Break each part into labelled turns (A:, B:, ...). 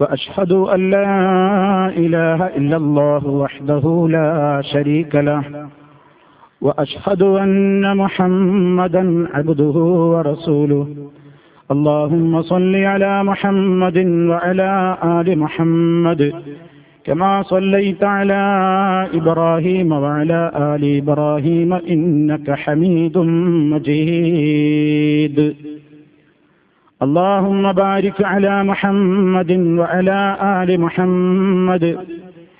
A: وأشهد أن لا إله إلا الله وحده لا شريك له وأشهد أن محمدا عبده ورسوله. اللهم صل على محمد وعلى آل محمد كما صليت على إبراهيم وعلى آل إبراهيم إنك حميد مجيد. اللهم بارك على محمد وعلى آل محمد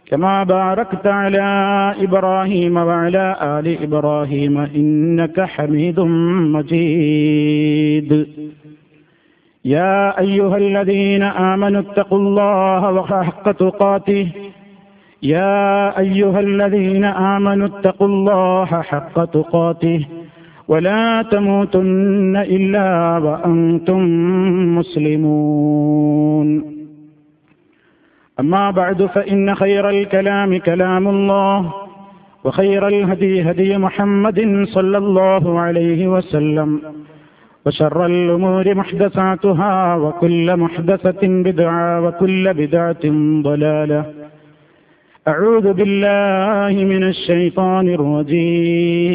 A: كما باركت على إبراهيم وعلى آل إبراهيم إنك حميد مجيد. يا أيها الذين آمنوا اتقوا الله وحق تقاته. يا أيها الذين آمنوا اتقوا الله حق تقاته. ولا تموتن إلا وأنتم مسلمون. أما بعد فإن خير الكلام كلام الله وخير الهدي هدي محمد صلى الله عليه وسلم وشر الأمور محدثاتها وكل محدثة بدعة وكل بدعة ضلالة. أعوذ بالله من الشيطان الرجيم.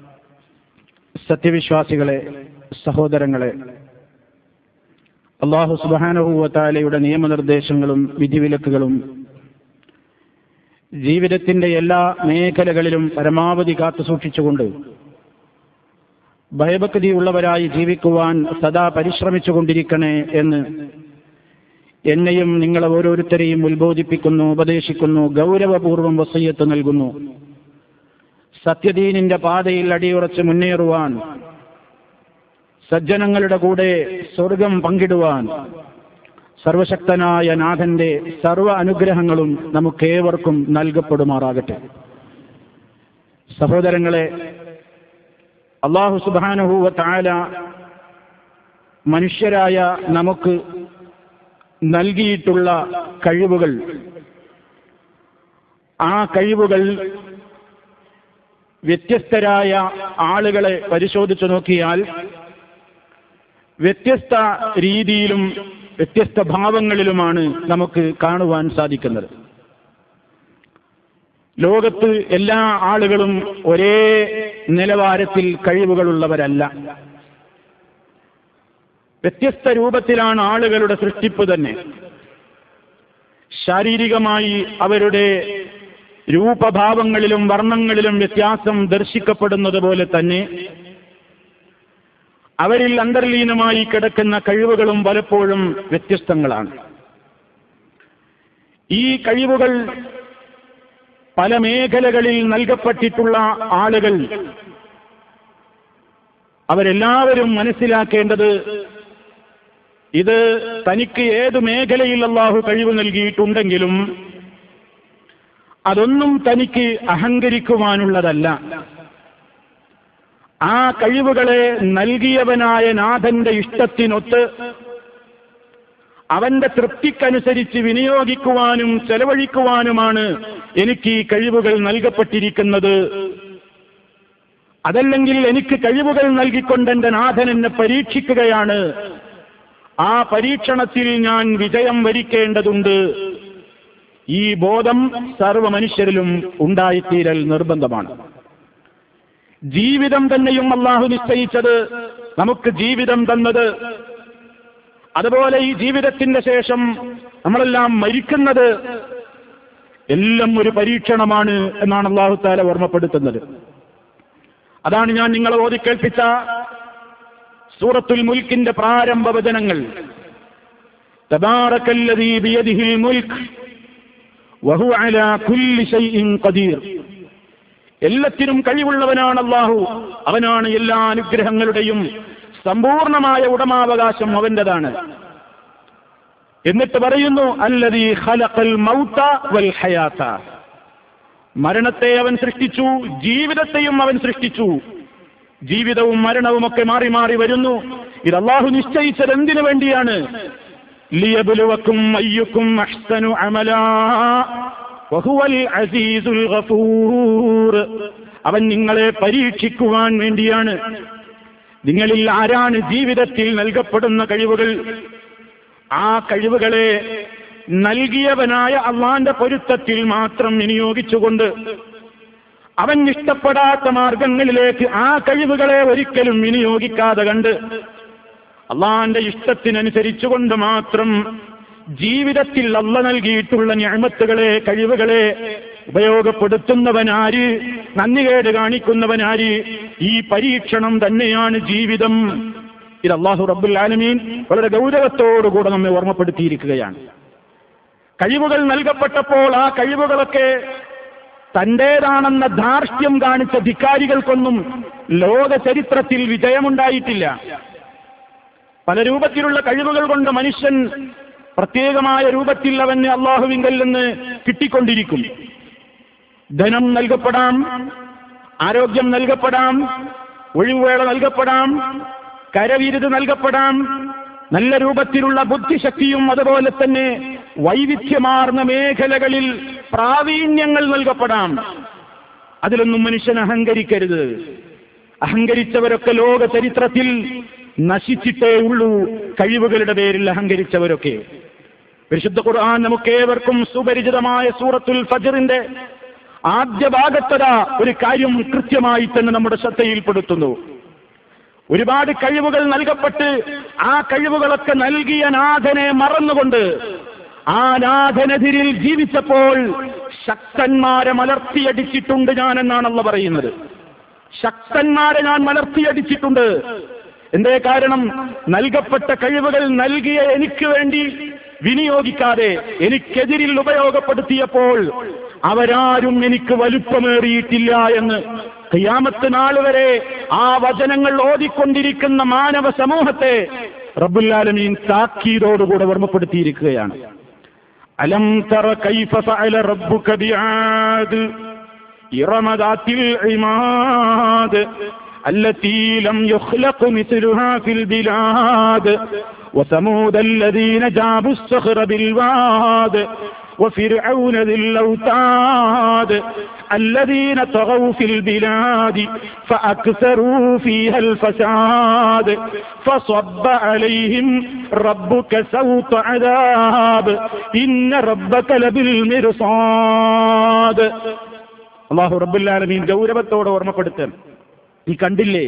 A: സത്യവിശ്വാസികളെ സഹോദരങ്ങളെ അള്ളാഹു സുബാനഹുവത്താലയുടെ നിയമനിർദ്ദേശങ്ങളും വിധിവിലക്കുകളും ജീവിതത്തിന്റെ എല്ലാ മേഖലകളിലും പരമാവധി കാത്തു സൂക്ഷിച്ചുകൊണ്ട് ഭയഭക്തിയുള്ളവരായി ജീവിക്കുവാൻ സദാ പരിശ്രമിച്ചുകൊണ്ടിരിക്കണേ എന്ന് എന്നെയും നിങ്ങളെ ഓരോരുത്തരെയും ഉത്ബോധിപ്പിക്കുന്നു ഉപദേശിക്കുന്നു ഗൗരവപൂർവം വസയ്യത്ത് നൽകുന്നു. സത്യദീനിന്റെ പാതയിൽ അടിയുറച്ച് മുന്നേറുവാൻ സജ്ജനങ്ങളുടെ കൂടെ സ്വർഗം പങ്കിടുവാൻ സർവശക്തനായ നാഥന്റെ സർവ അനുഗ്രഹങ്ങളും നമുക്കേവർക്കും നൽകപ്പെടുമാറാകട്ടെ. സഹോദരങ്ങളെ അള്ളാഹു സുബാനുഹൂവ താല മനുഷ്യരായ നമുക്ക് നൽകിയിട്ടുള്ള കഴിവുകൾ ആ കഴിവുകൾ വ്യത്യസ്തരായ ആളുകളെ പരിശോധിച്ചു നോക്കിയാൽ വ്യത്യസ്ത രീതിയിലും വ്യത്യസ്ത ഭാവങ്ങളിലുമാണ് നമുക്ക് കാണുവാൻ സാധിക്കുന്നത്. ലോകത്ത് എല്ലാ ആളുകളും ഒരേ നിലവാരത്തിൽ കഴിവുകളുള്ളവരല്ല. വ്യത്യസ്ത രൂപത്തിലാണ് ആളുകളുടെ സൃഷ്ടിപ്പ് തന്നെ. ശാരീരികമായി അവരുടെ രൂപഭാവങ്ങളിലും വർണങ്ങളിലും വ്യത്യാസം ദർശിക്കപ്പെടുന്നത് പോലെ തന്നെ അവരിൽ അന്തർലീനമായി കിടക്കുന്ന കഴിവുകളും പലപ്പോഴും വ്യത്യസ്തങ്ങളാണ്. ഈ കഴിവുകൾ പല മേഖലകളിൽ നൽകപ്പെട്ടിട്ടുള്ള ആളുകൾ അവരെല്ലാവരും മനസ്സിലാക്കേണ്ടത് ഇത് തനിക്ക് ഏത് മേഖലയിൽ അള്ളാഹു കഴിവ് നൽകിയിട്ടുണ്ടെങ്കിലും അതൊന്നും തനിക്ക് അഹങ്കരിക്കുവാനുള്ളതല്ല. ആ കഴിവുകളെ നൽകിയവനായ നാഥന്റെ ഇഷ്ടത്തിനൊത്ത് അവന്റെ തൃപ്തിക്കനുസരിച്ച് വിനിയോഗിക്കുവാനും ചെലവഴിക്കുവാനുമാണ് എനിക്ക് ഈ കഴിവുകൾ നൽകപ്പെട്ടിരിക്കുന്നത്. അതല്ലെങ്കിൽ എനിക്ക് കഴിവുകൾ നൽകിക്കൊണ്ട് എന്റെ നാഥൻ എന്നെ പരീക്ഷിക്കുകയാണ്. ആ പരീക്ഷണത്തിൽ ഞാൻ വിജയം വരിക്കേണ്ടതുണ്ട്. ഈ ബോധം സർവ മനുഷ്യരിലും ഉണ്ടായിത്തീരൽ നിർബന്ധമാണ്. ജീവിതം തന്നെയും അള്ളാഹു നിശ്ചയിച്ചത് നമുക്ക് ജീവിതം തന്നത്. അതുപോലെ ഈ ജീവിതത്തിന്റെ ശേഷം നമ്മളെല്ലാം മരിക്കുന്നത് എല്ലാം ഒരു പരീക്ഷണമാണ് എന്നാണ് അള്ളാഹു താല ഓർമ്മപ്പെടുത്തുന്നത്. അതാണ് ഞാൻ നിങ്ങളെ ഓതി കേൾപ്പിച്ച സൂറത്തുൽ മുൽക്കിന്റെ പ്രാരംഭ വചനങ്ങൾ. തബാറക്കല്ലതീ ബിയദിഹിൽ മുൽക്ക് അലാ കുല്ലി ഷൈഇൻ ഖദീർ. എല്ലാത്തിനും കഴിവുള്ളവനാണ് അള്ളാഹു അവനാണ് എല്ലാ അനുഗ്രഹങ്ങളുടെയും സമ്പൂർണമായ ഉടമാവകാശം അവന്റേതാണ് എന്നിട്ട് പറയുന്നു അല്ലതീ ഖലഖൽ മൗത വൽ ഹയാത. മരണത്തെ അവൻ സൃഷ്ടിച്ചു ജീവിതത്തെയും അവൻ സൃഷ്ടിച്ചു. ജീവിതവും മരണവും ഒക്കെ മാറി മാറി വരുന്നു. ഇത് അള്ളാഹു നിശ്ചയിച്ചത് എന്തിനു വേണ്ടിയാണ്? ലിയബുലുവക്കും അഹ്സനു അമലാ അസീസുൽ ഗഫൂർ അവൻ നിങ്ങളെ പരീക്ഷിക്കുവാൻ വേണ്ടിയാണ്. നിങ്ങളിൽ ആരാണ് ജീവിതത്തിൽ നൽകപ്പെടുന്ന കഴിവുകൾ? ആ കഴിവുകളെ നൽകിയവനായ അള്ളാന്റെ പൊരുത്തത്തിൽ മാത്രം വിനിയോഗിച്ചുകൊണ്ട് അവൻ ഇഷ്ടപ്പെടാത്ത മാർഗങ്ങളിലേക്ക് ആ കഴിവുകളെ ഒരിക്കലും വിനിയോഗിക്കാതെ കണ്ട് അള്ളാന്റെ ഇഷ്ടത്തിനനുസരിച്ചുകൊണ്ട് മാത്രം ജീവിതത്തിൽ അല്ല നൽകിയിട്ടുള്ള ഞാമത്തുകളെ കഴിവുകളെ ഉപയോഗപ്പെടുത്തുന്നവനാര് നന്ദികേട് കാണിക്കുന്നവനാര് ഈ പരീക്ഷണം തന്നെയാണ് ജീവിതം. ഇത് അള്ളാഹു റബ്ബുൽ ആലമീൻ വളരെ ഗൗരവത്തോടുകൂടെ നമ്മെ ഓർമ്മപ്പെടുത്തിയിരിക്കുകയാണ്. കഴിവുകൾ നൽകപ്പെട്ടപ്പോൾ ആ കഴിവുകളൊക്കെ തന്റേതാണെന്ന ധാർഷ്ട്യം കാണിച്ച ധിക്കാരികൾക്കൊന്നും ലോക ചരിത്രത്തിൽ വിജയമുണ്ടായിട്ടില്ല. പല രൂപത്തിലുള്ള കഴിവുകൾ കൊണ്ട് മനുഷ്യൻ പ്രത്യേകമായ രൂപത്തിൽ അവന് അള്ളാഹുവിങ്കൽ നിന്ന് കിട്ടിക്കൊണ്ടിരിക്കും. ധനം നൽകപ്പെടാം ആരോഗ്യം നൽകപ്പെടാം ഒഴിവുവേള നൽകപ്പെടാം കരവിരുത് നൽകപ്പെടാം നല്ല രൂപത്തിലുള്ള ബുദ്ധിശക്തിയും അതുപോലെ തന്നെ വൈവിധ്യമാർന്ന മേഖലകളിൽ പ്രാവീണ്യങ്ങൾ നൽകപ്പെടാം. അതിലൊന്നും മനുഷ്യൻ അഹങ്കരിക്കരുത്. അഹങ്കരിച്ചവരൊക്കെ ലോക ചരിത്രത്തിൽ നശിച്ചിട്ടേ ഉള്ളൂ കഴിവുകളുടെ പേരിൽ അഹങ്കരിച്ചവരൊക്കെ. പരിശുദ്ധ ഖുർആൻ നമുക്കേവർക്കും സുപരിചിതമായ സൂറത്തുൽ ഫജറിന്റെ ആദ്യ ഭാഗത്തത ഒരു കാര്യം കൃത്യമായി തന്നെ നമ്മുടെ ശ്രദ്ധയിൽപ്പെടുത്തുന്നു. ഒരുപാട് കഴിവുകൾ നൽകപ്പെട്ട് ആ കഴിവുകളൊക്കെ നൽകിയ നാഥനെ മറന്നുകൊണ്ട് ആ നാഥനെതിരിൽ ജീവിച്ചപ്പോൾ ശക്തന്മാരെ മലർത്തിയടിച്ചിട്ടുണ്ട് ഞാൻ എന്നാണല്ലോ പറയുന്നത്. ശക്തന്മാരെ ഞാൻ മലർത്തിയടിച്ചിട്ടുണ്ട്. എന്തേ കാരണം? നൽകപ്പെട്ട കഴിവുകൾ നൽകിയ എനിക്ക് വേണ്ടി വിനിയോഗിക്കാതെ എനിക്കെതിരിൽ ഉപയോഗപ്പെടുത്തിയപ്പോൾ അവരാരും എനിക്ക് വലുപ്പമേറിയിട്ടില്ല എന്ന് കയ്യാമത്ത് നാൾ വരെ ആ വചനങ്ങൾ ഓതിക്കൊണ്ടിരിക്കുന്ന മാനവ സമൂഹത്തെ റബുല്ലാലമീൻ താക്കീതോടുകൂടെ ഓർമ്മപ്പെടുത്തിയിരിക്കുകയാണ്. അലം തറ കൈഫ ഫഅല റബ്ബുക ബിആദ് ഇറമ ദാത്തിൽ ഇമാദ് التي لم يخلق مثلها في البلاد وثمود الذين جابوا الصخر بالواد وفرعون ذي الأوتاد الذين طغوا في البلاد فأكثروا فيها الفساد فصب عليهم ربك سوط عذاب إن ربك لبالمرصاد അള്ളാഹു റബ്ബുല്ലാലമീൻ ഗൗരവത്തോടെ ഓർമ്മപ്പെടുത്താൻ നീ കണ്ടില്ലേ?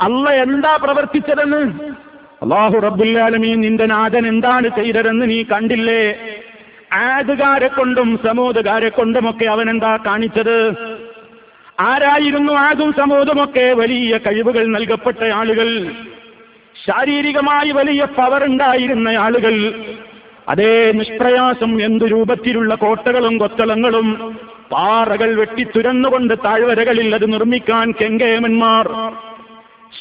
A: അല്ല എന്താ പ്രവർത്തിച്ചതെന്ന്? അള്ളാഹു റബ്ബുല്ലാലമീൻ നിന്റെ നാഥൻ എന്താണ് ചെയ്തതെന്ന് നീ കണ്ടില്ലേ? ആദുകാരെ കൊണ്ടും സമൂഹകാരെ കൊണ്ടുമൊക്കെ അവൻ എന്താ കാണിച്ചത്? ആരായിരുന്നു ആദും സമൂഹമൊക്കെ വലിയ കഴിവുകൾ നൽകപ്പെട്ട ആളുകൾ? ശാരീരികമായി വലിയ പവർ ഉണ്ടായിരുന്ന ആളുകൾ? അതേ നിഷ്പ്രയാസം എന്തു രൂപത്തിലുള്ള കോട്ടകളും കൊത്തളങ്ങളും പാറകൾ വെട്ടിത്തുരന്നുകൊണ്ട് താഴ്വരകളിൽ അത് നിർമ്മിക്കാൻ കെങ്കേമന്മാർ.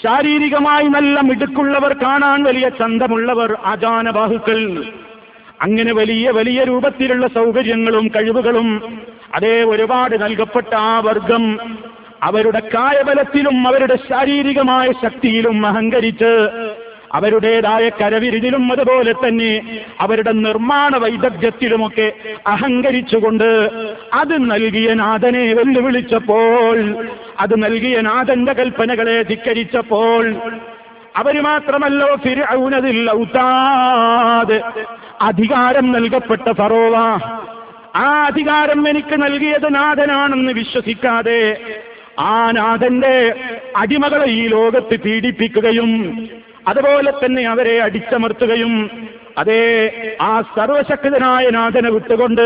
A: ശാരീരികമായി നല്ല മിടുക്കുള്ളവർ കാണാൻ വലിയ ചന്തമുള്ളവർ ആചാനബാഹുക്കൾ അങ്ങനെ വലിയ വലിയ രൂപത്തിലുള്ള സൗകര്യങ്ങളും കഴിവുകളും അതേ ഒരുപാട് നൽകപ്പെട്ട ആ വർഗം അവരുടെ കായബലത്തിലും അവരുടെ ശാരീരികമായ ശക്തിയിലും അഹങ്കരിച്ച് അവരുടേതായ കരവിരുതിലും അതുപോലെ തന്നെ അവരുടെ നിർമ്മാണ വൈദഗ്ധ്യത്തിലുമൊക്കെ അഹങ്കരിച്ചുകൊണ്ട് അത് നൽകിയ നാഥനെ വെല്ലുവിളിച്ചപ്പോൾ അത് നൽകിയ നാഥന്റെ കൽപ്പനകളെ ധിക്കരിച്ചപ്പോൾ അവർ മാത്രമല്ലോ ഫിരൗനതിൽ ഔതാദ്. അധികാരം നൽകപ്പെട്ട ഫറോവ ആ അധികാരം എനിക്ക് നൽകിയത് നാഥനാണെന്ന് വിശ്വസിക്കാതെ ആ നാഥന്റെ അടിമകളെ ഈ ലോകത്ത് പീഡിപ്പിക്കുകയും അതുപോലെ തന്നെ അവരെ അടിച്ചമർത്തുകയും അതേ ആ സർവശക്തനായ നാഥനെ വിട്ടുകൊണ്ട്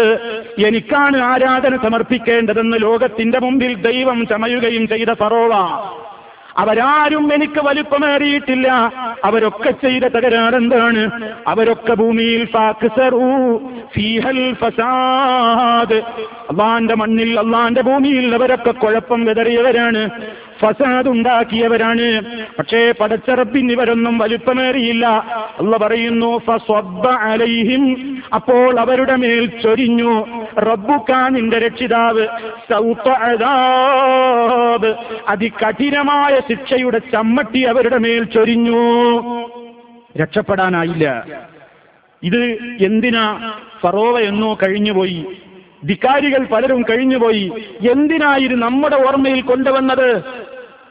A: എനിക്കാണ് ആരാധന സമർപ്പിക്കേണ്ടതെന്ന് ലോകത്തിന്റെ മുമ്പിൽ ദൈവം ചമയുകയും ചെയ്ത ഫറോവ. അവരാരും എനിക്ക് വലിപ്പമേറിയിട്ടില്ല. അവരൊക്കെ ചെയ്ത തകരാറെന്താണ്? അവരൊക്കെ ഭൂമിയിൽ ഫസാദ്. അള്ളാന്റെ മണ്ണിൽ അള്ളാന്റെ ഭൂമിയിൽ അവരൊക്കെ കുഴപ്പം വിതറിയവരാണ്. ഫസാദ് ഉണ്ടാക്കിയവരാണ്. പക്ഷേ പടച്ചറപ്പിന് ഇവരൊന്നും വലുപ്പമേറിയില്ല. അല്ല പറയുന്നു അലൈഹിം. അപ്പോൾ അവരുടെ മേൽ ചൊരിഞ്ഞു. റബ്ബുക്കാ നിന്റെ രക്ഷിതാവ് അതികഠിനമായ ശിക്ഷയുടെ ചമ്മട്ടി അവരുടെ മേൽ ചൊരിഞ്ഞു. രക്ഷപ്പെടാനായില്ല. ഇത് എന്തിനാ ഫറോവ എന്നോ കഴിഞ്ഞുപോയി? ധിക്കാരികൾ പലരും കഴിഞ്ഞുപോയി. എന്തിനായി നമ്മുടെ ഓർമ്മയിൽ കൊണ്ടുവന്നത്?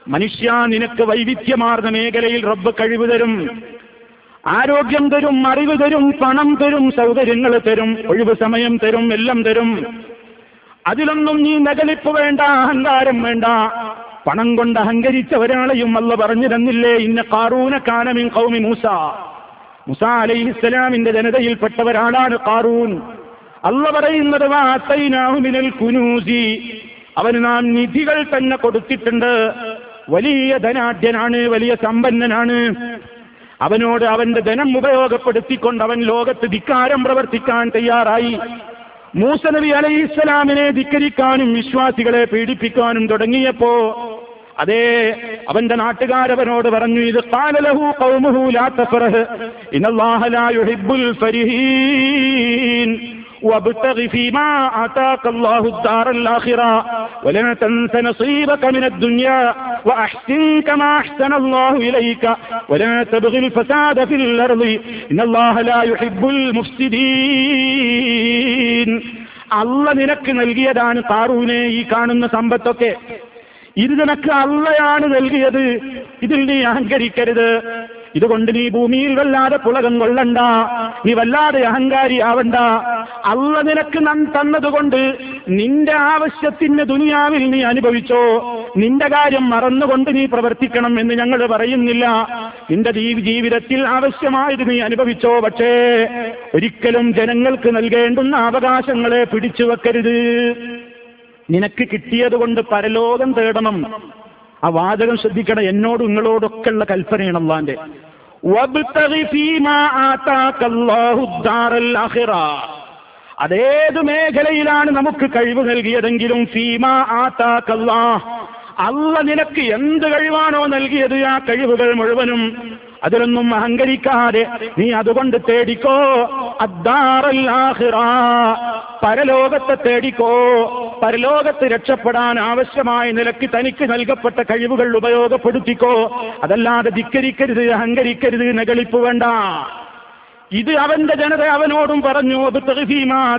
A: മനുഷ്യ നിനക്ക് വൈവിധ്യമാർന്ന മേഖലയിൽ റബ്ബ് കഴിവ് തരും. ആരോഗ്യം തരും അറിവ് തരും പണം തരും സൗകര്യങ്ങൾ തരും ഒഴിവ് സമയം തരും എല്ലാം തരും. അതിലൊന്നും നീ നകലിപ്പ് വേണ്ട അഹങ്കാരം വേണ്ട. പണം കൊണ്ട് അഹങ്കരിച്ച ഒരാളെയും അല്ല പറഞ്ഞു തന്നില്ലേ? ഇന്ന കാറൂന കാനമിൻ കൗമി മൂസ. മുസ അലൈഹിസ്സലാമിന്റെ ജനതയിൽപ്പെട്ട ഒരാളാണ് കാറൂൻ അല്ല പറയുന്നത് വാത്തൈനാഹുമിനൽ കുനൂസി. അവന് നാം നിധികൾ തന്നെ കൊടുത്തിട്ടുണ്ട്. വലിയ ധനാഢ്യനാണ് വലിയ സമ്പന്നനാണ്. അവനോട് അവന്റെ ധനം ഉപയോഗപ്പെടുത്തിക്കൊണ്ട് അവൻ ലോകത്ത് ധിക്കാരം പ്രവർത്തിക്കാൻ തയ്യാറായി. മൂസ നബി അലൈഹി ഇസ്ലാമിനെ ധിക്കരിക്കാനും വിശ്വാസികളെ പീഡിപ്പിക്കാനും തുടങ്ങിയപ്പോ അതേ അവന്റെ നാട്ടുകാരവനോട് പറഞ്ഞു ഇത് കാലലഹു കൗമുഹു ലാ തഫറഹ് ഇന്നല്ലാഹ ലാ യുഹിബ്ബുൽ ഫരിഹീൻ وابتغ فيما آتاك الله الدار الآخرة ولا تنس نصيبك من الدنيا وأحسن كما أحسن الله إليك ولا تبغي الفساد في الأرض إن الله لا يحب المفسدين അല്ല നിനക്ക് നൽകിയതാണ് കാറൂനെ ഈ കാണുന്ന സമ്പത്തൊക്കെ ഇത് നിനക്ക് അള്ളയാണ് നൽകിയത് ഇതിൽ നീ അഹങ്കരിക്കരുത് ഇതുകൊണ്ട് നീ ഭൂമിയിൽ വല്ലാതെ പുളകം കൊള്ളണ്ട. നീ വല്ലാതെ അഹങ്കാരി ആവണ്ട. അള്ള നിനക്ക് നൻ തന്നതുകൊണ്ട് നിന്റെ ആവശ്യത്തിന് ദുനിയാവിൽ നീ അനുഭവിച്ചോ. നിന്റെ കാര്യം മറന്നുകൊണ്ട് നീ പ്രവർത്തിക്കണം എന്ന് ഞങ്ങൾ പറയുന്നില്ല. നിന്റെ ജീവിതത്തിൽ ആവശ്യമായത് നീ അനുഭവിച്ചോ. പക്ഷേ ഒരിക്കലും ജനങ്ങൾക്ക് നൽകേണ്ടുന്ന അവകാശങ്ങളെ പിടിച്ചു വെക്കരുത്. നിനക്ക് കിട്ടിയതുകൊണ്ട് പരലോകം തേടണം. ആ വാചകം ശ്രദ്ധിക്കണം. എന്നോടും നിങ്ങളോടൊക്കെയുള്ള കൽപ്പനയാണ് അള്ളാന്റെ. അതേത് മേഖലയിലാണ് നമുക്ക് കഴിവ് നൽകിയതെങ്കിലും ഫീമ ആത്താക്കല്ലാ അല്ല നിനക്ക് എന്ത് കഴിവാണോ നൽകിയത് ആ കഴിവുകൾ മുഴുവനും അതിലൊന്നും അഹങ്കരിക്കാതെ നീ അതുകൊണ്ട് തേടിക്കോ. പരലോകത്തെ തേടിക്കോ. പരലോകത്ത് രക്ഷപ്പെടാൻ ആവശ്യമായ നിലയ്ക്ക് തനിക്ക് നൽകപ്പെട്ട കഴിവുകൾ ഉപയോഗപ്പെടുത്തിക്കോ. അതല്ലാതെ ധിക്കരിക്കരുത് അഹങ്കരിക്കരുത് നകളിപ്പ് വേണ്ട. ഇത് അവന്റെ ജനത അവനോടും പറഞ്ഞു അത് തെഹീമാ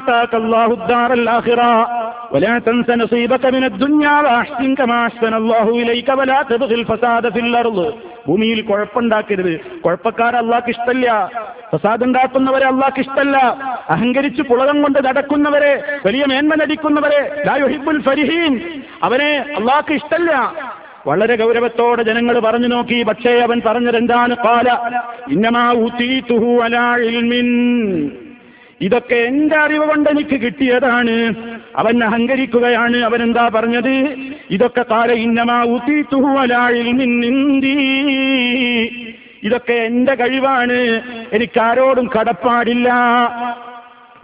A: ولا تنس نصيبك من الدنيا وأحسن كما أحسن الله إليك ولا تبغي الفساد في الأرض ഭൂമിയിൽ കുഴപ്പമുണ്ടാക്കരുത് കുഴപ്പക്കാരെ അള്ളാഹ്ക്ക് ഇഷ്ടല്ല ഫസാദ് ഉണ്ടാക്കുന്നവരെ അള്ളാഹ്ക്ക് ഇഷ്ടല്ല അഹങ്കരിച്ച് പുളകം കൊണ്ട് നടക്കുന്നവരെ വലിയ മേന്മ നടിക്കുന്നവരെ ലാ യുഹിബ്ബുൽ ഫരിഹീൻ അവനെ അള്ളാഹ്ക്ക് ഇഷ്ടല്ല വളരെ ഗൗരവത്തോടെ ജനങ്ങൾ പറഞ്ഞു നോക്കി പക്ഷേ അവൻ പറഞ്ഞത് എന്താണ് പാല ഇന്നമാ ഊത്തീതുഹു അലാ ഇൽമിൻ ഇതൊക്കെ എന്റെ അറിവ് കൊണ്ട് എനിക്ക് കിട്ടിയതാണ്. അവൻ അഹങ്കരിക്കുകയാണ്. അവൻ എന്താ പറഞ്ഞത്? ഇതൊക്കെ താര ഇന്നമാ അലാ ഇൽമിൻ ഇതൊക്കെ എന്റെ കഴിവാണ്. എനിക്കാരോടും കടപ്പാടില്ല.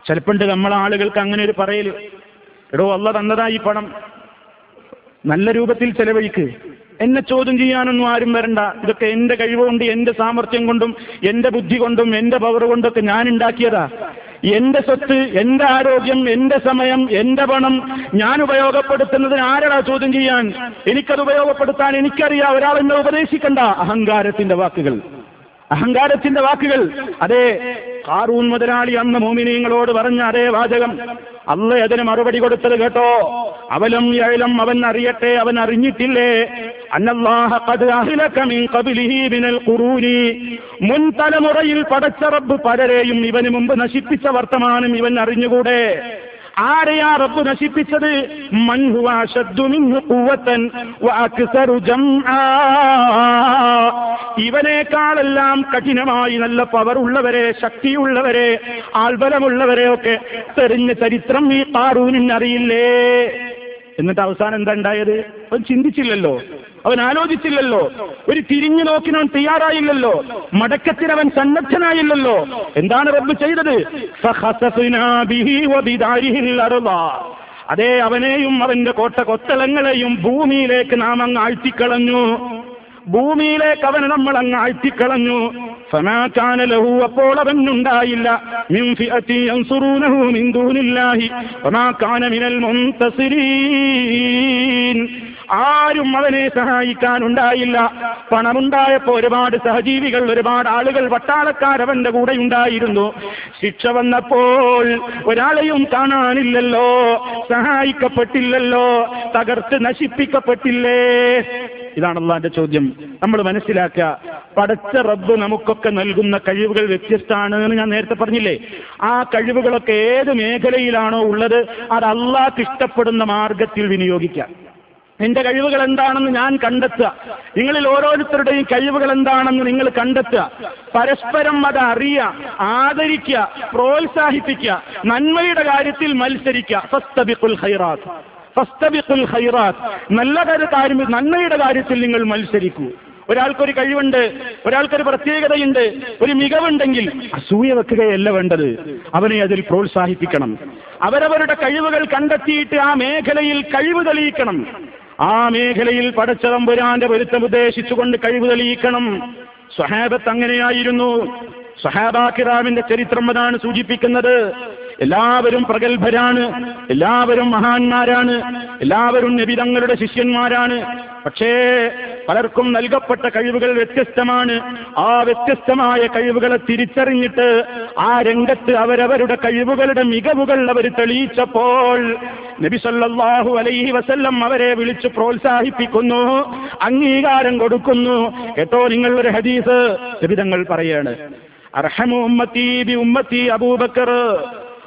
A: ചിലപ്പോണ്ട് നമ്മളെ ആളുകൾക്ക് അങ്ങനെ ഒരു പറയൽ. എടോ അല്ല തന്നതാ ഈ പണം. നല്ല രൂപത്തിൽ ചെലവഴിക്ക്. എന്നെ ചോദ്യം ചെയ്യാനൊന്നും ആരും വരണ്ട. ഇതൊക്കെ എന്റെ കഴിവുകൊണ്ട് എന്റെ സാമർഥ്യം കൊണ്ടും എന്റെ ബുദ്ധി കൊണ്ടും എന്റെ പവർ കൊണ്ടൊക്കെ ഞാൻ ഉണ്ടാക്കിയതാ. എന്റെ സ്വത്ത് എന്റെ ആരോഗ്യം എന്റെ സമയം എന്റെ പണം ഞാൻ ഉപയോഗപ്പെടുത്തുന്നതിന് ആരടാ ചോദ്യം ചെയ്യാൻ? എനിക്കത് ഉപയോഗപ്പെടുത്താൻ എനിക്കറിയാം. ഒരാൾ എന്നെ ഉപദേശിക്കണ്ട. അഹങ്കാരത്തിന്റെ വാക്കുകൾ. അഹങ്കാരത്തിന്റെ വാക്കുകൾ. അതെ കാറൂൻ മുതലാളി അന്ന് മോമിനിയങ്ങളോട് പറഞ്ഞ അതേ വാചകം. അല്ല അതിന് മറുപടി കൊടുത്തത് കേട്ടോ. അവലം യഴലം അവൻ അറിയട്ടെ അവൻ അറിഞ്ഞിട്ടില്ലേ? മുൻ തലമുറയിൽ പടച്ച റബ്ബ് പലരെയും ഇവന് മുമ്പ് നശിപ്പിച്ച വർത്തമാനം ഇവൻ അറിഞ്ഞുകൂടെ? ആരെയാ റബ്ബ് നശിപ്പിച്ചത്? ഇവനേക്കാളെല്ലാം കഠിനമായി നല്ല പവർ ഉള്ളവരെ ശക്തിയുള്ളവരെ ആൾബലമുള്ളവരെ ഒക്കെ തെറിഞ്ഞ ചരിത്രം ഈ കാറൂനിന് അറിയില്ലേ എന്നിട്ട് അവസാനം എന്താ ഉണ്ടായത്? അവൻ ചിന്തിച്ചില്ലല്ലോ. അവൻ ആലോചിച്ചില്ലല്ലോ. ഒരു തിരിഞ്ഞു നോക്കിനവൻ തയ്യാറായില്ലല്ലോ. മടക്കത്തിനവൻ സന്നദ്ധനായില്ലല്ലോ. എന്താണ് റബ്ബ് ചെയ്തത്. അതേ അവനെയും അവന്റെ കോട്ട കൊത്തളങ്ങളെയും ഭൂമിയിലേക്ക് നാം അങ്ങ് ആഴ്ത്തിക്കളഞ്ഞു. ഭൂമിയിലേക്ക് അവനെ നമ്മൾ അങ്ങ് ആഴ്ത്തിക്കളഞ്ഞു. അപ്പോൾ അവനുണ്ടായില്ല. ആരും അവനെ സഹായിക്കാനുണ്ടായില്ല. പണമുണ്ടായപ്പോ ഒരുപാട് സഹജീവികൾ ഒരുപാട് ആളുകൾ വട്ടാളക്കാരവന്റെ കൂടെ ഉണ്ടായിരുന്നു. ശിക്ഷ വന്നപ്പോൾ ഒരാളെയും കാണാനില്ലല്ലോ സഹായിക്കപ്പെട്ടില്ലല്ലോ തകർത്ത് നശിപ്പിക്കപ്പെട്ടില്ലേ? ഇതാണ് അള്ളാന്റെ ചോദ്യം. നമ്മൾ മനസ്സിലാക്കുക പടച്ച റബ്ബ് നമുക്കൊക്കെ നൽകുന്ന കഴിവുകൾ വ്യത്യസ്തമാണ് എന്ന് ഞാൻ നേരത്തെ പറഞ്ഞില്ലേ? ആ കഴിവുകളൊക്കെ ഏത് മേഖലയിലാണോ ഉള്ളത് അത് അള്ളാഹ് ഇഷ്ടപ്പെടുന്ന മാർഗത്തിൽ വിനിയോഗിക്കാം. നിന്റെ കഴിവുകൾ എന്താണെന്ന് ഞാൻ കണ്ടെത്തുക. നിങ്ങളിൽ ഓരോരുത്തരുടെയും കഴിവുകൾ എന്താണെന്ന് നിങ്ങൾ കണ്ടെത്തുക. പരസ്പരം അത് അറിയുക ആദരിക്കുക പ്രോത്സാഹിപ്പിക്കുക നന്മയുടെ കാര്യത്തിൽ മത്സരിക്കുക. ഫസ്തബിഖുൽ ഖൈറാത്ത്. ഫസ്തബിഖുൽ നല്ല കാര്യം നന്മയുടെ കാര്യത്തിൽ നിങ്ങൾ മത്സരിക്കൂ. ഒരാൾക്കൊരു കഴിവുണ്ട് ഒരാൾക്കൊരു പ്രത്യേകതയുണ്ട് ഒരു മികവുണ്ടെങ്കിൽ അസൂയ വെക്കുകയല്ല വേണ്ടത്. അവനെ അതിൽ പ്രോത്സാഹിപ്പിക്കണം. അവരവരുടെ കഴിവുകൾ കണ്ടെത്തിയിട്ട് ആ മേഖലയിൽ കഴിവ് തെളിയിക്കണം. ആ മേഖലയിൽ പടച്ചതമ്പുരാന്റെ പൊരുത്തം ഉദ്ദേശിച്ചുകൊണ്ട് കഴിവ് തെളിയിക്കണം. സ്വഹാബത്ത് അങ്ങനെയായിരുന്നു. സഹാബാക്കിറാമിന്റെ ചരിത്രം അതാണ് സൂചിപ്പിക്കുന്നത്. എല്ലാവരും പ്രഗത്ഭരാണ് എല്ലാവരും മഹാന്മാരാണ് എല്ലാവരും നബിതങ്ങളുടെ ശിഷ്യന്മാരാണ്. പക്ഷേ പലർക്കും നൽകപ്പെട്ട കഴിവുകൾ വ്യത്യസ്തമാണ്. ആ വ്യത്യസ്തമായ കഴിവുകളെ തിരിച്ചറിഞ്ഞിട്ട് ആ രംഗത്ത് അവരവരുടെ കഴിവുകളുടെ മികവുകൾ അവർ തെളിയിച്ചപ്പോൾ നബിസല്ലാഹു അലൈഹി വസല്ലം അവരെ വിളിച്ച് പ്രോത്സാഹിപ്പിക്കുന്നു അംഗീകാരം കൊടുക്കുന്നു. കേട്ടോ നിങ്ങൾ ഒരു ഹദീസ് നബിതങ്ങൾ പറയാണ്. അർഹമു ഉമ്മത്തി ബി ഉമ്മത്തി അബൂബക്കർ.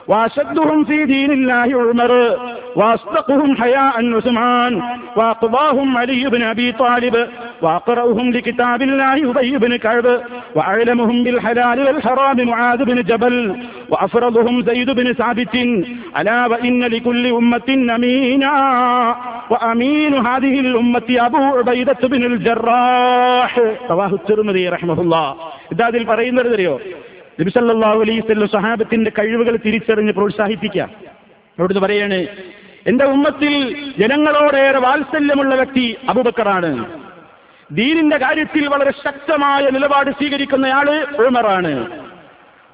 A: وأشدهم في دين الله عمر وأصدقهم حياء عثمان وأقضاهم علي بن أبي طالب وأقرأهم لكتاب الله أبي بن كعب وأعلمهم بالحلال والحرام معاذ بن جبل وأفرضهم زيد بن ثابت ألا وإن لكل أمة أمينا وأمين هذه الأمة أبو عبيدة بن الجراح رواه الترمذي رحمه الله إذا هذه الفرين നബിസല്ലാഹു അലൈസ് സഹാബത്തിന്റെ കഴിവുകൾ തിരിച്ചറിഞ്ഞ് പ്രോത്സാഹിപ്പിക്കുക. അവിടുന്ന് പറയാണ് എന്റെ ഉമ്മത്തിൽ ജനങ്ങളോടേറെ വാത്സല്യമുള്ള വ്യക്തി അബുബക്കറാണ്. ദീനിന്റെ കാര്യത്തിൽ വളരെ ശക്തമായ നിലപാട് സ്വീകരിക്കുന്നയാൾ ഉമറാണ്.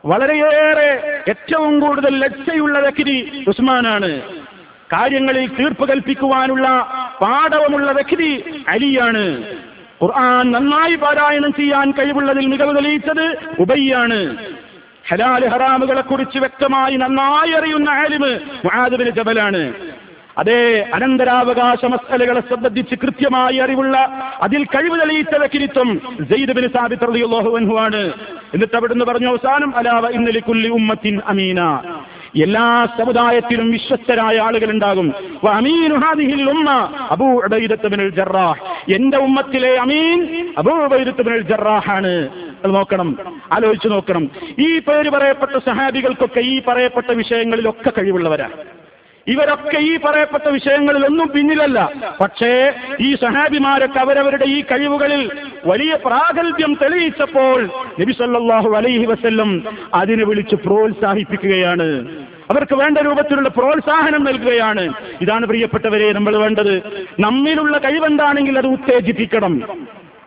A: വളരെയേറെ ഏറ്റവും കൂടുതൽ ലജ്ജയുള്ള വ്യക്തി ഉസ്മാനാണ്. കാര്യങ്ങളിൽ തീർപ്പ് കൽപ്പിക്കുവാനുള്ള പാഠവുമുള്ള വ്യക്തി അലിയാണ്. ഖുർആൻ നന്നായി പാരായണം ചെയ്യാൻ കഴിവുള്ളതിൽ മികവ് തെളിയിച്ചത് ഉബയ്യാണ് ഹലാൽ ഹറാമുകളെ കുറിച്ച് വ്യക്തമായി നന്നായി അറിയുന്ന ആലിമ് മുആദുബിന് ജബലാണ്. അതേ അനന്തരാവകാശ മസലകളെ സംബന്ധിച്ച് കൃത്യമായി അറിവുള്ള അതിൽ കഴിവ് തെളിയിച്ച വ്യക്തിത്വം ജയ്ദബിന് സാബിത്ത് റളിയല്ലാഹു അൻഹു ആണ്. എന്നിട്ട് അവിടുന്ന് പറഞ്ഞു അവസാനം അലാവ ഇന്നലി കുല്ലി ഉമ്മത്തിൻ അമീന. എല്ലാ സമുദായത്തിലും വിശ്വസ്തരായ ആളുകൾ ഉണ്ടാകും എന്റെ ഉമ്മത്തിലെ അമീൻ അബൂ ജറാഹാണ് അത് നോക്കണം ആലോചിച്ച് നോക്കണം. ഈ പേര് പറയപ്പെട്ട സഹാബികൾക്കൊക്കെ ഈ പറയപ്പെട്ട വിഷയങ്ങളിലൊക്കെ കഴിവുള്ളവരാണ് ഇവരൊക്കെ ഈ പറയപ്പെട്ട വിഷയങ്ങളിലൊന്നും പിന്നിലല്ല. പക്ഷേ ഈ സഹാബിമാരൊക്കെ അവരവരുടെ ഈ കഴിവുകളിൽ വലിയ പ്രാഗൽഭ്യം തെളിയിച്ചപ്പോൾ നബി സല്ലല്ലാഹു അലൈഹി വസ്ല്ലം അതിനെ വിളിച്ച് പ്രോത്സാഹിപ്പിക്കുകയാണ്. അവർക്ക് വേണ്ട രൂപത്തിലുള്ള പ്രോത്സാഹനം നൽകുകയാണ്. ഇതാണ് പ്രിയപ്പെട്ടവരെ നമ്മൾ വേണ്ടത്. നമ്മിലുള്ള കഴിവെന്താണെങ്കിൽ അത് ഉത്തേജിപ്പിക്കണം.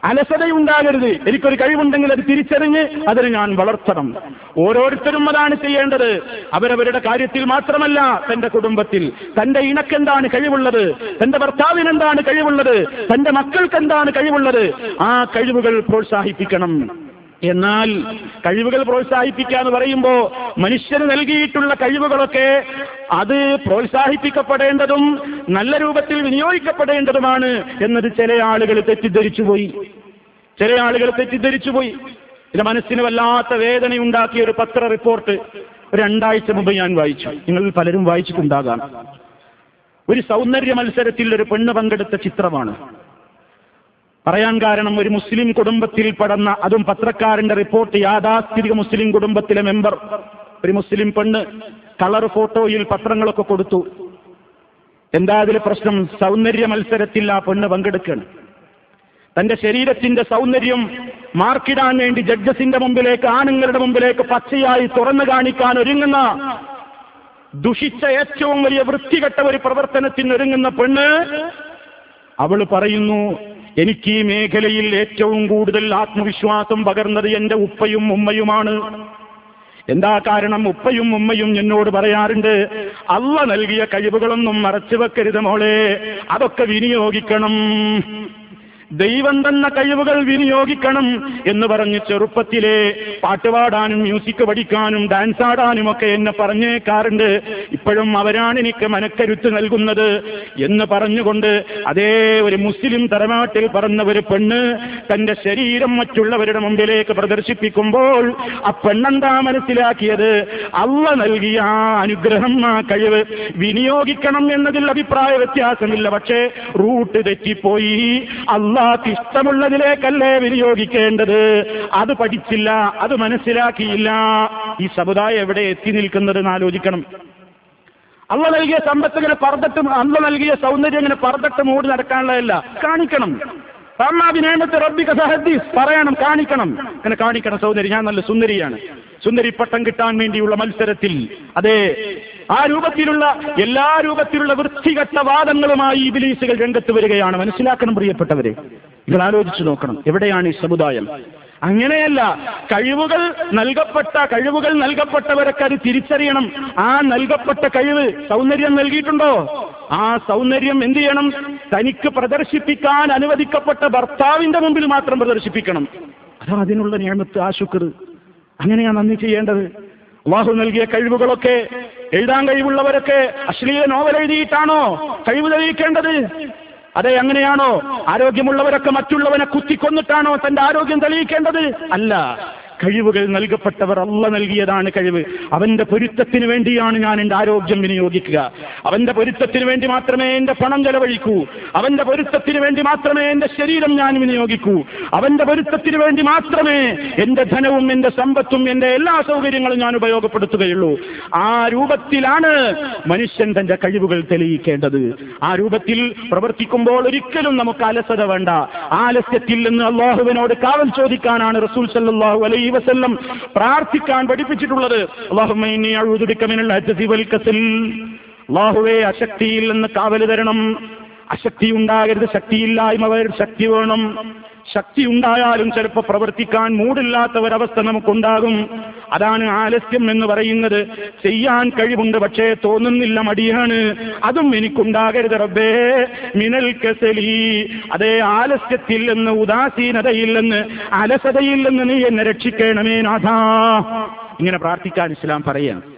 A: അലസതയുണ്ടാകരുത്. എനിക്കൊരു കഴിവുണ്ടെങ്കിൽ അത് തിരിച്ചറിഞ്ഞ് അതിനെ ഞാൻ വളർത്തണം. ഓരോരുത്തരും അതാണ് ചെയ്യേണ്ടത്. അവരവരുടെ കാര്യത്തിൽ മാത്രമല്ല തന്റെ കുടുംബത്തിൽ. തന്റെ ഇണക്കെന്താണ് കഴിവുള്ളത്? തന്റെ ഭർത്താവിനെന്താണ് കഴിവുള്ളത്? തന്റെ മക്കൾക്ക് എന്താണ് കഴിവുള്ളത്? ആ കഴിവുകൾ പ്രോത്സാഹിപ്പിക്കണം. എന്നാൽ കഴിവുകൾ പ്രോത്സാഹിപ്പിക്കുക എന്ന് പറയുമ്പോൾ മനുഷ്യന് നൽകിയിട്ടുള്ള കഴിവുകളൊക്കെ അത് പ്രോത്സാഹിപ്പിക്കപ്പെടേണ്ടതും നല്ല രൂപത്തിൽ വിനിയോഗിക്കപ്പെടേണ്ടതുമാണ് എന്നത് ചില ആളുകൾ തെറ്റിദ്ധരിച്ചുപോയി. ചില ആളുകൾ തെറ്റിദ്ധരിച്ചുപോയി. എന്റെ മനസ്സിന് വല്ലാത്ത വേദനയുണ്ടാക്കിയ ഒരു പത്ര റിപ്പോർട്ട് രണ്ടാഴ്ച മുമ്പ് ഞാൻ വായിച്ചു. നിങ്ങൾ പലരും വായിച്ചിട്ടുണ്ടാകാം. ഒരു സൗന്ദര്യ മത്സരത്തിൽ ഒരു പെണ്ണ് പങ്കെടുത്ത ചിത്രമാണ്. പറയാൻ കാരണം ഒരു മുസ്ലിം കുടുംബത്തിൽ പടന്ന അതും പത്രക്കാരന്റെ റിപ്പോർട്ട് യാഥാസ്ഥിതിക മുസ്ലിം കുടുംബത്തിലെ മെമ്പർ. ഒരു മുസ്ലിം പെണ്ണ് കളർ ഫോട്ടോയിൽ പത്രങ്ങളൊക്കെ കൊടുത്തു. എന്താ അതിലെ പ്രശ്നം? സൗന്ദര്യ മത്സരത്തിൽ ആ പെണ്ണ് പങ്കെടുക്കുകയാണ് തന്റെ ശരീരത്തിന്റെ സൗന്ദര്യം മാർക്കിടാൻ വേണ്ടി ജഡ്ജസിന്റെ മുമ്പിലേക്ക് ആണുങ്ങളുടെ മുമ്പിലേക്ക് പച്ചയായി തുറന്നു കാണിക്കാൻ ഒരുങ്ങുന്ന ദുഷിച്ച ഏറ്റവും വലിയ വൃത്തികെട്ട ഒരു പ്രവർത്തനത്തിന് ഒരുങ്ങുന്ന പെണ്ണ് അവൾ പറയുന്നു എനിക്ക് ഈ മേഖലയിൽ ഏറ്റവും കൂടുതൽ ആത്മവിശ്വാസം പകർന്നത് എന്റെ ഉപ്പയും ഉമ്മയുമാണ്. എന്താ കാരണം? ഉപ്പയും ഉമ്മയും എന്നോട് പറയാറുണ്ട് അള്ള നൽകിയ കഴിവുകളൊന്നും മറച്ചു വെക്കരുത് മോളെ അതൊക്കെ വിനിയോഗിക്കണം. ദൈവം തന്ന കഴിവുകൾ വിനിയോഗിക്കണം എന്ന് പറഞ്ഞ് ചെറുപ്പത്തിലെ പാട്ടുപാടാനും മ്യൂസിക് പഠിക്കാനും ഡാൻസ് ആടാനും ഒക്കെ എന്നെ പറഞ്ഞേക്കാറുണ്ട്. ഇപ്പോഴും അവരാണ് എനിക്ക് മനക്കരുത്ത് നൽകുന്നത് എന്ന് പറഞ്ഞുകൊണ്ട് അതേ ഒരു മുസ്ലിം തറവാട്ടിൽ പറഞ്ഞ ഒരു പെണ്ണ് തന്റെ ശരീരം മറ്റുള്ളവരുടെ മുമ്പിലേക്ക് പ്രദർശിപ്പിക്കുമ്പോൾ ആ പെണ്ണെന്താ മനസ്സിലാക്കിയത്? അള്ള നൽകിയ ആ അനുഗ്രഹം ആ കഴിവ് വിനിയോഗിക്കണം എന്നതിൽ അഭിപ്രായ വ്യത്യാസമില്ല. പക്ഷേ റൂട്ട് തെറ്റിപ്പോയി. അള്ളാഹ് ഇഷ്ടമുള്ളതിലേക്കല്ലേ വിനിയോഗിക്കേണ്ടത്? അത് പഠിച്ചില്ല അത് മനസ്സിലാക്കിയില്ല. ഈ സമുദായം എവിടെ എത്തി നിൽക്കുന്നത് എന്ന് ആലോചിക്കണം. അള്ള നൽകിയ സമ്പത്ത് ഇങ്ങനെ പറന്നിട്ട് അള്ള നൽകിയ സൗന്ദര്യം ഇങ്ങനെ പറന്നിട്ട് മൂടി നടക്കാനുള്ളതല്ല. കാണിക്കണം. അമ്മാവിനേമത്തെ റബ്ബിക സഹദീസ് പറയണം കാണിക്കണം. അങ്ങനെ കാണിക്കണം സൗന്ദര്യം. ഞാൻ നല്ല സുന്ദരിയാണ്. സുന്ദരി പട്ടം കിട്ടാൻ വേണ്ടിയുള്ള മത്സരത്തിൽ. അതെ ആ രൂപത്തിലുള്ള എല്ലാ രൂപത്തിലുള്ള വൃത്തികെട്ട വാദങ്ങളുമായി ഈ ബിലീസുകൾ രംഗത്ത് വരികയാണ്. മനസ്സിലാക്കണം പ്രിയപ്പെട്ടവരെ. നിങ്ങൾ ആലോചിച്ചു നോക്കണം. എവിടെയാണ് ഈ സമുദായം? അങ്ങനെയല്ല. കഴിവുകൾ നൽകപ്പെട്ട കഴിവുകൾ നൽകപ്പെട്ടവരൊക്കെ അത് തിരിച്ചറിയണം. ആ നൽകപ്പെട്ട കഴിവ് സൗന്ദര്യം നൽകിയിട്ടുണ്ടോ? ആ സൗന്ദര്യം എന്ത് ചെയ്യണം? തനിക്ക് പ്രദർശിപ്പിക്കാൻ അനുവദിക്കപ്പെട്ട ഭർത്താവിന്റെ മുമ്പിൽ മാത്രം പ്രദർശിപ്പിക്കണം. അതാ അതിനുള്ള നിയമത്ത് ആ ശുക്ർ. അങ്ങനെയാണ് നന്ദി ചെയ്യേണ്ടത്. അള്ളാഹു നൽകിയ കഴിവുകളൊക്കെ എഴുതാൻ കഴിവുള്ളവരൊക്കെ അശ്ലീല നോവൽ എഴുതിയിട്ടാണോ കഴിവ് തെളിയിക്കേണ്ടത്? അതെ അങ്ങനെയാണോ? ആരോഗ്യമുള്ളവരൊക്കെ മറ്റുള്ളവനെ കുത്തിക്കൊന്നിട്ടാണോ തന്റെ ആരോഗ്യം തെളിയിക്കേണ്ടത്? അല്ല. കഴിവുകൾ നൽകപ്പെട്ടവർ അല്ല നൽകിയതാണ് കഴിവ്. അവന്റെ പൊരുത്തത്തിന് വേണ്ടിയാണ് ഞാൻ എന്റെ ആരോഗ്യം വിനിയോഗിക്കുക. അവന്റെ പൊരുത്തത്തിന് വേണ്ടി മാത്രമേ എന്റെ പണം ചെലവഴിക്കൂ. അവന്റെ പൊരുത്തത്തിന് വേണ്ടി മാത്രമേ എന്റെ ശരീരം ഞാൻ വിനിയോഗിക്കൂ. അവന്റെ പൊരുത്തത്തിന് വേണ്ടി മാത്രമേ എന്റെ ധനവും എന്റെ സമ്പത്തും എന്റെ എല്ലാ സൗകര്യങ്ങളും ഞാൻ ഉപയോഗപ്പെടുത്തുകയുള്ളൂ. ആ രൂപത്തിലാണ് മനുഷ്യൻ തന്റെ കഴിവുകൾ തെളിയിക്കേണ്ടത്. ആ രൂപത്തിൽ പ്രവർത്തിക്കുമ്പോൾ ഒരിക്കലും നമുക്ക് അലസത വേണ്ട. ആലസ്യത്തിൽ നിന്ന് അള്ളാഹുവിനോട് കാവൽ ചോദിക്കാനാണ് റസൂൽ സല്ലല്ലാഹു അലൈഹി വസല്ലം പ്രാർത്ഥിക്കാൻ പഠിപ്പിച്ചിട്ടുള്ളത്. കസൽ. അല്ലാഹുവേ അശക്തിയിൽ നിന്ന് കാവൽ തരണം. അശക്തി ഉണ്ടാകരുത് ശക്തിയില്ലായ്മ ശക്തി വേണം. ശക്തി ഉണ്ടായാലും ചിലപ്പോൾ പ്രവർത്തിക്കാൻ മൂടില്ലാത്ത ഒരവസ്ഥ നമുക്കുണ്ടാകും. അതാണ് ആലസ്യം എന്ന് പറയുന്നത്. ചെയ്യാൻ കഴിവുണ്ട് പക്ഷേ തോന്നുന്നില്ല മടിയാണ്. അതും എനിക്കുണ്ടാകരുത് റബ്ബേ. മിനൽ കസലി. അതേ ആലസ്യത്തിൽ നിന്ന് ഉദാസീനതയിൽ നീ എന്നെ രക്ഷിക്കണമേ നാഥാ. ഇങ്ങനെ പ്രാർത്ഥിക്കാൻ ഇസ്ലാം പറയാം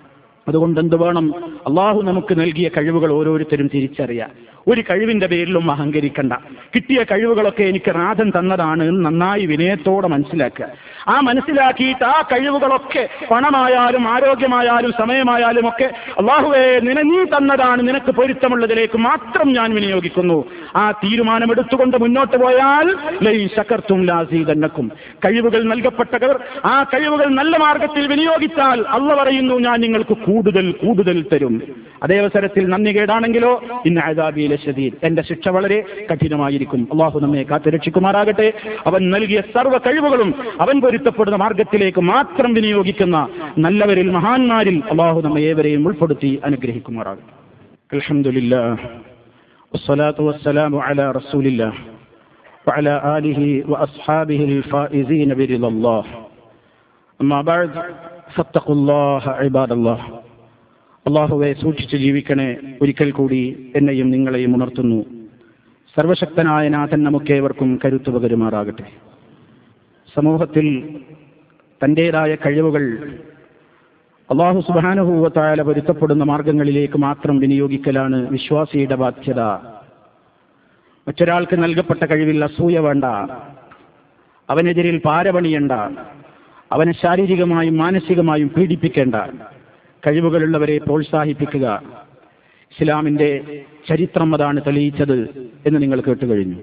A: അതുകൊണ്ട് എന്ത് വേണം അള്ളാഹു നമുക്ക് നൽകിയ കഴിവുകൾ ഓരോരുത്തരും തിരിച്ചറിയാം. ഒരു കഴിവിന്റെ പേരിലും അഹങ്കരിക്കണ്ട. കിട്ടിയ കഴിവുകളൊക്കെ എനിക്ക് നാഥൻ തന്നതാണ് എന്ന് നന്നായി വിനയത്തോടെ മനസ്സിലാക്കുക. ആ മനസ്സിലാക്കിയിട്ട് ആ കഴിവുകളൊക്കെ പണമായാലും ആരോഗ്യമായാലും സമയമായാലും ഒക്കെ അള്ളാഹുവേ നിന നീ തന്നതാണ് നിനക്ക് പൊരുത്തമുള്ളതിലേക്ക് മാത്രം ഞാൻ വിനിയോഗിക്കുന്നു. ആ തീരുമാനമെടുത്തുകൊണ്ട് മുന്നോട്ട് പോയാൽ ലൈ ശക്കർത്തും ലാസീതന്നക്കും കഴിവുകൾ നൽകപ്പെട്ടവർ ആ കഴിവുകൾ നല്ല മാർഗത്തിൽ വിനിയോഗിച്ചാൽ അള്ള പറയുന്നു ഞാൻ നിങ്ങൾക്ക് കൂടുതൽ കൂടുതൽ തരും അതേ അവസരത്തിൽ നന്ദി കേടാണെങ്കിലോ ഇന്ന് ആദാബിയിലെ ശദീദ് എന്റെ ശിക്ഷ വളരെ കഠിനമായിരിക്കും അള്ളാഹു നമ്മെ കാത്തുരക്ഷിക്കുമാറാകട്ടെ അവൻ നൽകിയ സർവ്വ കഴിവുകളും അവൻ പൊരുത്തപ്പെടുന്ന മാർഗത്തിലേക്ക് മാത്രം വിനിയോഗിക്കുന്ന നല്ലവരിൽ മഹാന്മാരിൽ അള്ളാഹു നമ്മെ ഏവരെയും ഉൾപ്പെടുത്തി അനുഗ്രഹിക്കുമാറാകട്ടെ അൽഹംദുലില്ലാ والصلاة والسلام على رسول الله وعلى آله وأصحابه الفائزين برضا الله أما بعد فاتقوا الله عباد الله അള്ളാഹുവെ സൂക്ഷിച്ച് ജീവിക്കണേ ഒരിക്കൽ കൂടി എന്നെയും നിങ്ങളെയും ഉണർത്തുന്നു. സർവശക്തനായ നാഥൻ നമുക്കേവർക്കും കരുത്തു പകരുമാറാകട്ടെ. സമൂഹത്തിൽ തന്റെതായ കഴിവുകൾ അള്ളാഹു സുബാനുഭൂവത്തായാല പൊരുത്തപ്പെടുന്ന മാർഗങ്ങളിലേക്ക് മാത്രം വിനിയോഗിക്കലാണ് വിശ്വാസിയുടെ ബാധ്യത. മറ്റൊരാൾക്ക് നൽകപ്പെട്ട കഴിവിൽ അസൂയ വേണ്ട. അവനെതിരിൽ പാരപണിയണ്ട. അവനെ ശാരീരികമായും മാനസികമായും പീഡിപ്പിക്കേണ്ട. കഴിവുകളുള്ളവരെ പ്രോത്സാഹിപ്പിക്കുക. ഇസ്ലാമിന്റെ ചരിത്രം അതാണ് തെളിയിച്ചത് എന്ന് നിങ്ങൾ കേട്ടു കഴിഞ്ഞു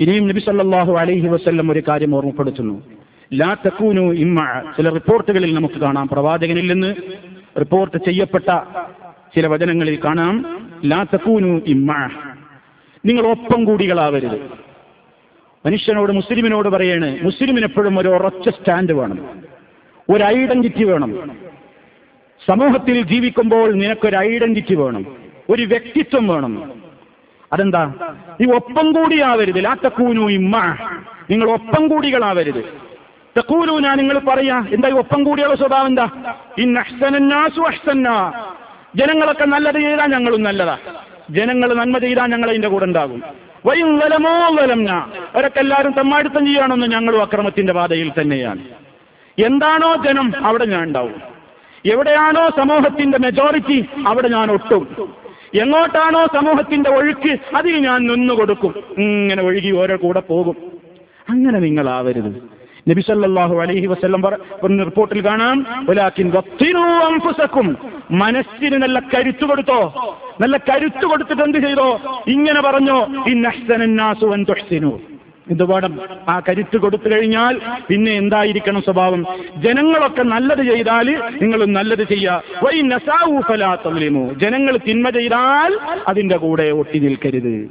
A: ഇനിയും നബി സല്ലാഹു അലൈഹി വസ്ല്ലം ഒരു കാര്യം ഓർമ്മപ്പെടുത്തുന്നു. ലാ തക്കൂനു ഇമ്മ. ചില റിപ്പോർട്ടുകളിൽ നമുക്ക് കാണാം. പ്രവാചകനിൽ നിന്ന് റിപ്പോർട്ട് ചെയ്യപ്പെട്ട ചില വചനങ്ങളിൽ കാണാം. ലാ തക്കൂനു ഇമ്മ. നിങ്ങൾ ഒപ്പം കൂടികളാവരുത്. മനുഷ്യനോട് മുസ്ലിമിനോട് പറയാണ് മുസ്ലിമിനെപ്പോഴും ഒരു ഉറച്ച സ്റ്റാൻഡ് വേണം. ഒരു ഐഡന്റിറ്റി വേണം. സമൂഹത്തിൽ ജീവിക്കുമ്പോൾ നിനക്കൊരു ഐഡന്റിറ്റി വേണം. ഒരു വ്യക്തിത്വം വേണം. അതെന്താ? ഈ ഒപ്പം കൂടിയാവരുത്. ലാ തക്കൂനു ഇമ്മ. നിങ്ങൾ ഒപ്പം കൂടികളാവരുത്. തക്കൂലൂന നിങ്ങൾ പറയാ എന്താ ഒപ്പം കൂടിയുള്ള സ്വഭാവം എന്താ? ഇന്നഹ്സനന്നാസു അഹ്സന്ന. ജനങ്ങളൊക്കെ നല്ലത് ചെയ്താൽ ഞങ്ങളും നല്ലതാ. ജനങ്ങൾ നന്മ ചെയ്താൽ ഞങ്ങൾ അതിന്റെ കൂടെ ഉണ്ടാകും. വയും വലമോ വലംന. അവരൊക്കെ എല്ലാവരും തമ്മാടുത്തം ചെയ്യുകയാണെന്ന് ഞങ്ങളും അക്രമത്തിന്റെ പാതയിൽ തന്നെയാണ്. എന്താണോ ജനം അവിടെ ഞാൻ ഉണ്ടാവും. എവിടെയാണോ സമൂഹത്തിന്റെ മെജോറിറ്റി അവിടെ ഞാൻ ഒട്ടും. എങ്ങോട്ടാണോ സമൂഹത്തിന്റെ ഒഴുക്ക് അതിന് ഞാൻ നിന്നു കൊടുക്കും. ഇങ്ങനെ ഒഴുകി ഓരോ കൂടെ പോകും. അങ്ങനെ നിങ്ങളാവരുത്. നബി സല്ലല്ലാഹു അലൈഹി വസല്ലം പറഞ്ഞ റിപ്പോർട്ടിൽ കാണാം. അൻഫുസക്കും. മനസ്സിന് നല്ല കരുത്തു കൊടുത്തോ. നല്ല കരുത്തു കൊടുത്തിട്ട് എന്ത് ചെയ്തോ? ഇങ്ങനെ പറഞ്ഞോ. ഇന്നഹ്സനന്നാസു അൻ തുഹ്സിനു ഇത് വേണം ആ കരുത്ത് കൊടുത്തു കഴിഞ്ഞാൽ പിന്നെ എന്തായിരിക്കണം സ്വഭാവം? ജനങ്ങളൊക്കെ നല്ലത് ചെയ്താൽ നിങ്ങൾ നല്ലത് ചെയ്യുക ജനങ്ങൾ തിന്മ ചെയ്താൽ അതിന്റെ കൂടെ ഒട്ടി നിൽക്കരുത്.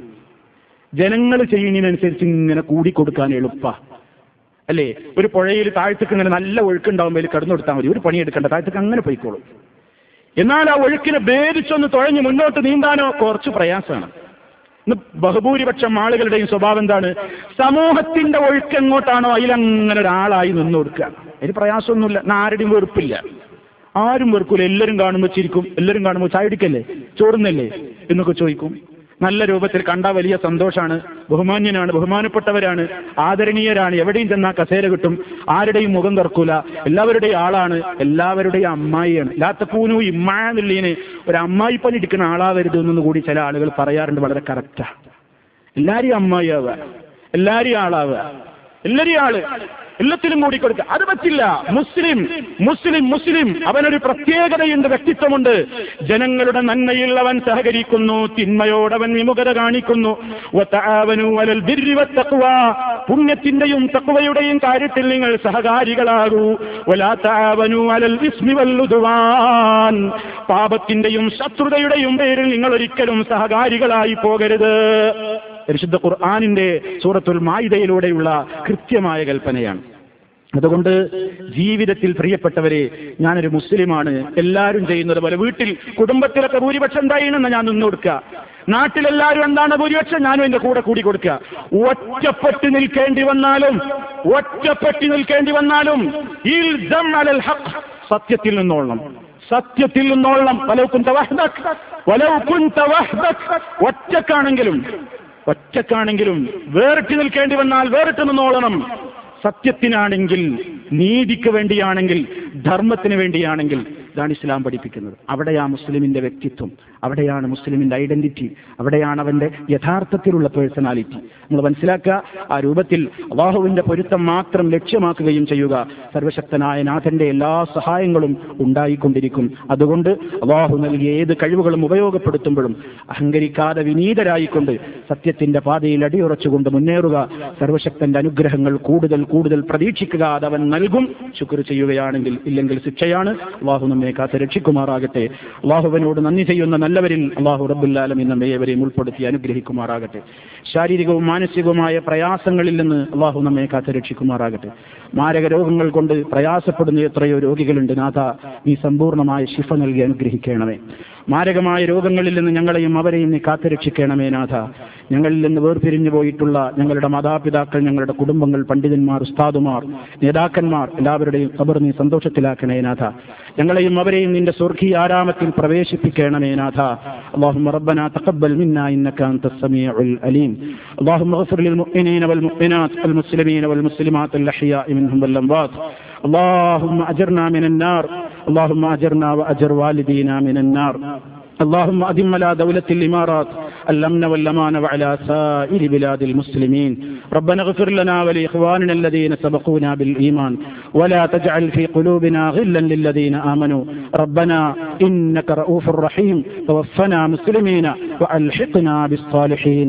A: ജനങ്ങൾ ചെയ്യുന്നതിനനുസരിച്ച് ഇങ്ങനെ കൂടിക്കൊടുക്കാൻ എളുപ്പ. അല്ലേ? ഒരു പുഴയിൽ താഴത്തേക്ക് ഇങ്ങനെ നല്ല ഒഴുക്കുണ്ടാവുമ്പോൾ അതിൽ കടന്നു കൊടുത്താൽ മതി. ഒരു പണിയെടുക്കേണ്ട. താഴത്തേക്ക് അങ്ങനെ പോയിക്കോളും. എന്നാൽ ആ ഒഴുക്കിനെ ഭേദിച്ചൊന്ന് തുഴഞ്ഞ് മുന്നോട്ട് നീന്താനോ കുറച്ച് പ്രയാസമാണ്. ബഹുഭൂരിപക്ഷം ആളുകളുടെയും സ്വഭാവം എന്താണ്? സമൂഹത്തിന്റെ ഒഴുക്ക് എങ്ങോട്ടാണോ അതിലങ്ങനെ ഒരാളായി നിന്ന് കൊടുക്കുക. അതിന് പ്രയാസമൊന്നുമില്ല. ആരുടെയും വെറുപ്പില്ല. ആരും വെറുക്കൂല. എല്ലാവരും കാണുമ്പോൾ ചിരിക്കും. എല്ലാവരും കാണുമ്പോൾ ചായടിക്കല്ലേ ചോറുന്നല്ലേ? എന്നൊക്കെ ചോദിക്കും. നല്ല രൂപത്തിൽ കണ്ട വലിയ സന്തോഷമാണ് ബഹുമാന്യനാണ് ബഹുമാനപ്പെട്ടവരാണ് ആദരണീയരാണ്. എവിടെയും ചെന്നാൽ കസേര കിട്ടും. ആരുടെയും മുഖം തുറക്കൂല. എല്ലാവരുടെയും ആളാണ്. എല്ലാവരുടെയും അമ്മായിയാണ്. ലാത്തപ്പൂനു ഇമ്മ എന്നുള്ളതിന് ഒരു അമ്മായിപ്പനി പണി എടുക്കുന്ന ആളാവരുത് എന്നൊന്നും കൂടി ചില ആളുകൾ പറയാറുണ്ട് വളരെ കറക്റ്റാ എല്ലാരെയും അമ്മായി ആവുക എല്ലാരെയും ആളാവുക. എല്ലാരെയും ആൾ. എല്ലാത്തിലും കൂടി കൊടുക്കുക അത് പറ്റില്ല. മുസ്ലിം മുസ്ലിം മുസ്ലിം. അവനൊരു പ്രത്യേകതയുണ്ട് വ്യക്തിത്വമുണ്ട്. ജനങ്ങളുടെ നന്മയിൽ അവൻ സഹകരിക്കുന്നു തിന്മയോടവൻ വിമുഖത കാണിക്കുന്നു. പുണ്യത്തിന്റെയും തക്കുവയുടെയും കാര്യത്തിൽ നിങ്ങൾ സഹകാരികളാകൂ. പാപത്തിന്റെയും ശത്രുതയുടെയും പേരിൽ നിങ്ങൾ ഒരിക്കലും സഹകാരികളായി പോകരുത്. പരിശുദ്ധ ഖുർആാനിന്റെ സൂറത്തുൽ മായിതയിലൂടെയുള്ള കൃത്യമായ കൽപ്പനയാണ്. അതുകൊണ്ട് ജീവിതത്തിൽ പ്രിയപ്പെട്ടവരെ ഞാനൊരു മുസ്ലിമാണ്. എല്ലാവരും ചെയ്യുന്നത് പോലെ വീട്ടിൽ കുടുംബത്തിലൊക്കെ ഭൂരിപക്ഷം എന്തായിരുന്നെന്ന് ഞാൻ നിന്ന് കൊടുക്കുക. നാട്ടിലെല്ലാവരും എന്താണ് ഭൂരിപക്ഷം? ഞാനും എന്റെ കൂടെ കൂടി കൊടുക്കുക. ഒറ്റപ്പെട്ട് നിൽക്കേണ്ടി വന്നാലും ഒറ്റപ്പെട്ട് നിൽക്കേണ്ടി വന്നാലും. സത്യത്തിൽ നിന്നോളണം. സത്യത്തിൽ നിന്നോളണം. ഒറ്റക്കാണെങ്കിലും ഒറ്റക്കാണെങ്കിലും വേറിട്ട് നിൽക്കേണ്ടി വന്നാൽ വേറിട്ട് നിന്നോളണം. സത്യത്തിനാണെങ്കിൽ നീതിക്ക് വേണ്ടിയാണെങ്കിൽ ധർമ്മത്തിന് വേണ്ടിയാണെങ്കിൽ ഇതാണ് ഇസ്ലാം പഠിപ്പിക്കുന്നത്. അവിടെയാ മുസ്ലിമിന്റെ വ്യക്തിത്വം. അവിടെയാണ് മുസ്ലിമിന്റെ ഐഡന്റിറ്റി അവിടെയാണ് അവന്റെ യഥാർത്ഥത്തിലുള്ള പേഴ്സണാലിറ്റി. നമ്മൾ മനസ്സിലാക്കുക ആ രൂപത്തിൽ അവാഹുവിന്റെ പൊരുത്തം മാത്രം ലക്ഷ്യമാക്കുകയും ചെയ്യുക. സർവശക്തനായ നാഥന്റെ എല്ലാ സഹായങ്ങളും ഉണ്ടായിക്കൊണ്ടിരിക്കും. അതുകൊണ്ട് അള്ളാഹു നൽകിയ ഏത് കഴിവുകളും ഉപയോഗപ്പെടുത്തുമ്പോഴും അഹങ്കരിക്കാതെ വിനീതരായിക്കൊണ്ട് സത്യത്തിന്റെ പാതയിൽ അടിയുറച്ചുകൊണ്ട് മുന്നേറുക. സർവശക്തന്റെ അനുഗ്രഹങ്ങൾ കൂടുതൽ കൂടുതൽ പ്രതീക്ഷിക്കുക. അവൻ നൽകും. ശുക്ർ ചെയ്യുകയാണെങ്കിൽ ഇല്ലെങ്കിൽ ശിക്ഷയാണ്. അള്ളാഹു നമ്മെ കാത്ത് രക്ഷിക്കുമാറാകട്ടെ അള്ളാഹുവിനോട് നന്ദി ചെയ്യുന്ന നല്ലവരിൽ അള്ളാഹു റബ്ബുല്ലാലം നമ്മെ ഏവരെയും ഉൾപ്പെടുത്തി അനുഗ്രഹിക്കുമാറാകട്ടെ. ശാരീരികവും മാനസികവുമായ പ്രയാസങ്ങളിൽ നിന്ന് അള്ളാഹു നമ്മെ കാത്തുരക്ഷിക്കുമാറാകട്ടെ. മാരക രോഗങ്ങൾ കൊണ്ട് പ്രയാസപ്പെടുന്ന എത്രയോ രോഗികളുണ്ട്. നാഥ നീ സമ്പൂർണമായ ശിഫ നൽകി അനുഗ്രഹിക്കണമേ. മാരകമായ രോഗങ്ങളിൽ നിന്ന് ഞങ്ങളെയും അവരെയും നീ കാത്തുരക്ഷിക്കണമേ നാഥ. ഞങ്ങളിൽ നിന്ന് വേർപിരിഞ്ഞു പോയിട്ടുള്ള ഞങ്ങളുടെ മാതാപിതാക്കൾ ഞങ്ങളുടെ കുടുംബങ്ങൾ പണ്ഡിതന്മാർ ഉസ്താദുമാർ നേതാക്കന്മാർ എല്ലാവരുടെയും അവർ നീ സന്തോഷത്തിലാക്കണേ നാഥ. ഞങ്ങളെയും അവരെയും നിന്റെ സ്വർഗീയ ആരാമത്തിൽ പ്രവേശിപ്പിക്കണമേ നാഥ. اللهم ربنا تقبل منا إنك أنت السميع العليم. اللهم اغفر للمؤمنين والمؤمنات المسلمين والمسلمات الأحياء منهم والأموات. اللهم أجرنا من النار. اللهم أجرنا وأجر والدينا من النار. اللهم أدم على دولة الإمارات. الأمن والأمان وعلى سائر بلاد المسلمين. ربنا اغفر لنا ولإخواننا الذين سبقونا بالإيمان. ولا تجعل في قلوبنا غلا للذين آمنوا. ربنا إنك رؤوف رحيم. توفنا مسلمين وألحقنا بالصالحين.